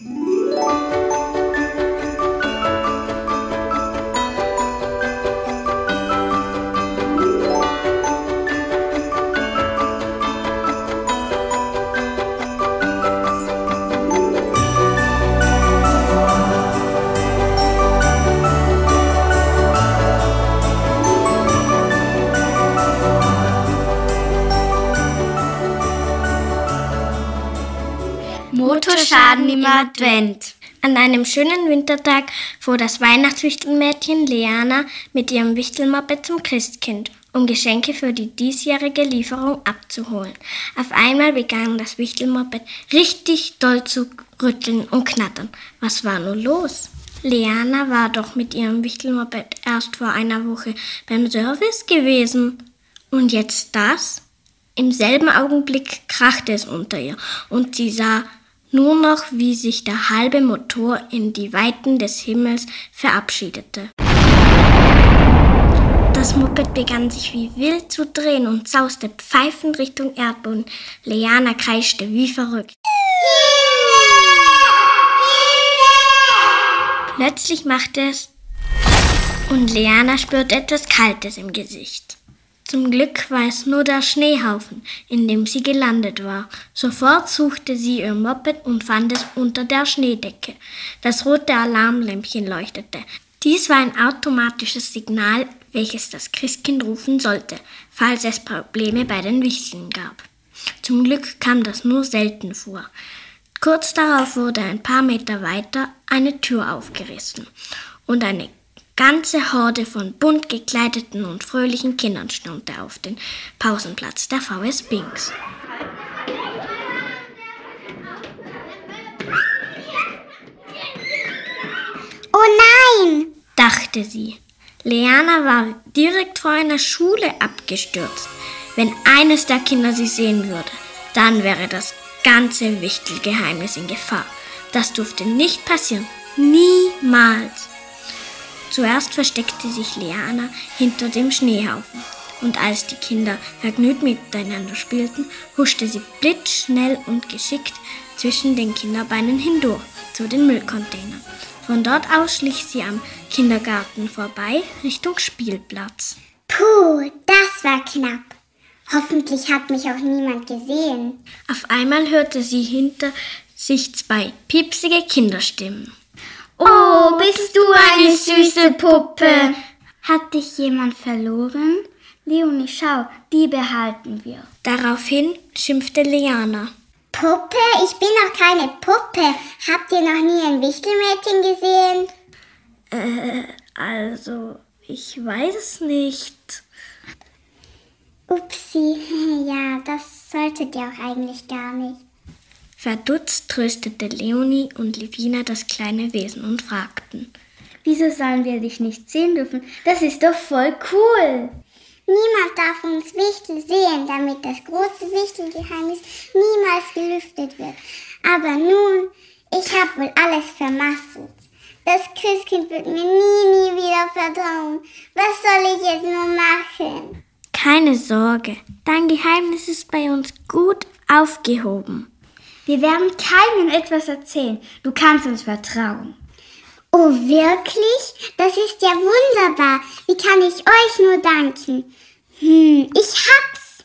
Mm-hmm. Motorschaden im Advent. An einem schönen Wintertag fuhr das Weihnachtswichtelmädchen Leana mit ihrem Wichtelmoped zum Christkind, um Geschenke für die diesjährige Lieferung abzuholen. Auf einmal begann das Wichtelmoped richtig doll zu rütteln und knattern. Was war nur los? Leana war doch mit ihrem Wichtelmoped erst vor einer Woche beim Service gewesen. Und jetzt das? Im selben Augenblick krachte es unter ihr und sie sah nur noch, wie sich der halbe Motor in die Weiten des Himmels verabschiedete. Das Moped begann sich wie wild zu drehen und sauste pfeifend Richtung Erdboden. Leana kreischte wie verrückt. Plötzlich machte es und Leana spürte etwas Kaltes im Gesicht. Zum Glück war es nur der Schneehaufen, in dem sie gelandet war. Sofort suchte sie ihr Moped und fand es unter der Schneedecke. Das rote Alarmlämpchen leuchtete. Dies war ein automatisches Signal, welches das Christkind rufen sollte, falls es Probleme bei den Wichteln gab. Zum Glück kam das nur selten vor. Kurz darauf wurde ein paar Meter weiter eine Tür aufgerissen und eine ganze Horde von bunt gekleideten und fröhlichen Kindern stürmte auf den Pausenplatz der VS Binks. Oh nein! dachte sie. Leana war direkt vor einer Schule abgestürzt. Wenn eines der Kinder sie sehen würde, dann wäre das ganze Wichtelgeheimnis in Gefahr. Das durfte nicht passieren. Niemals. Zuerst versteckte sich Leana hinter dem Schneehaufen. Und als die Kinder vergnügt miteinander spielten, huschte sie blitzschnell und geschickt zwischen den Kinderbeinen hindurch zu den Müllcontainern. Von dort aus schlich sie am Kindergarten vorbei Richtung Spielplatz. Puh, das war knapp. Hoffentlich hat mich auch niemand gesehen. Auf einmal hörte sie hinter sich zwei piepsige Kinderstimmen. Oh, bist du eine süße Puppe. Hat dich jemand verloren? Leonie, schau, die behalten wir. Daraufhin schimpfte Leana. Puppe? Ich bin doch keine Puppe. Habt ihr noch nie ein Wichtelmädchen Äh, gesehen? also, ich weiß es nicht. Upsi, ja, das solltet ihr auch eigentlich gar nicht. Verdutzt tröstete Leonie und Livina das kleine Wesen und fragten. Wieso sollen wir dich nicht sehen dürfen? Das ist doch voll cool. Niemand darf uns Wichtel sehen, damit das große Wichtelgeheimnis niemals gelüftet wird. Aber nun, ich habe wohl alles vermasselt. Das Christkind wird mir nie, nie wieder vertrauen. Was soll ich jetzt nur machen? Keine Sorge, dein Geheimnis ist bei uns gut aufgehoben. Wir werden keinem etwas erzählen. Du kannst uns vertrauen. Oh, wirklich? Das ist ja wunderbar. Wie kann ich euch nur danken? Hm, ich hab's.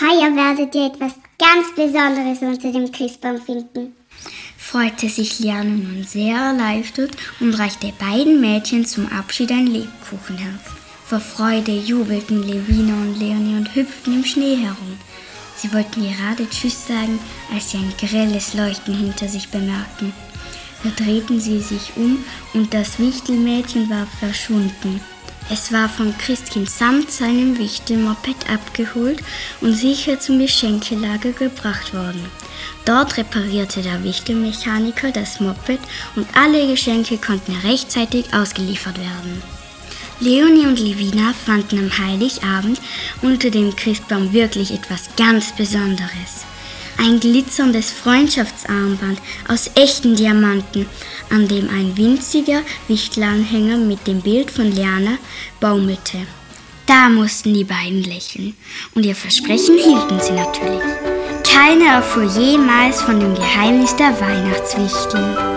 Heuer werdet ihr etwas ganz Besonderes unter dem Christbaum finden. Freute sich Liane nun sehr erleichtert und reichte beiden Mädchen zum Abschied ein Lebkuchenherz. Vor Freude jubelten Levina und Leonie und hüpften im Schnee herum. Sie wollten gerade Tschüss sagen, als sie ein grelles Leuchten hinter sich bemerkten. Da drehten sie sich um und das Wichtelmädchen war verschwunden. Es war vom Christkind samt seinem Wichtelmoped abgeholt und sicher zum Geschenkelager gebracht worden. Dort reparierte der Wichtelmechaniker das Moped und alle Geschenke konnten rechtzeitig ausgeliefert werden. Leonie und Livina fanden am Heiligabend unter dem Christbaum wirklich etwas ganz Besonderes. Ein glitzerndes Freundschaftsarmband aus echten Diamanten, an dem ein winziger Wichtelanhänger mit dem Bild von Liana baumelte. Da mussten die beiden lächeln und ihr Versprechen hielten sie natürlich. Keiner erfuhr jemals von dem Geheimnis der Weihnachtswichtel.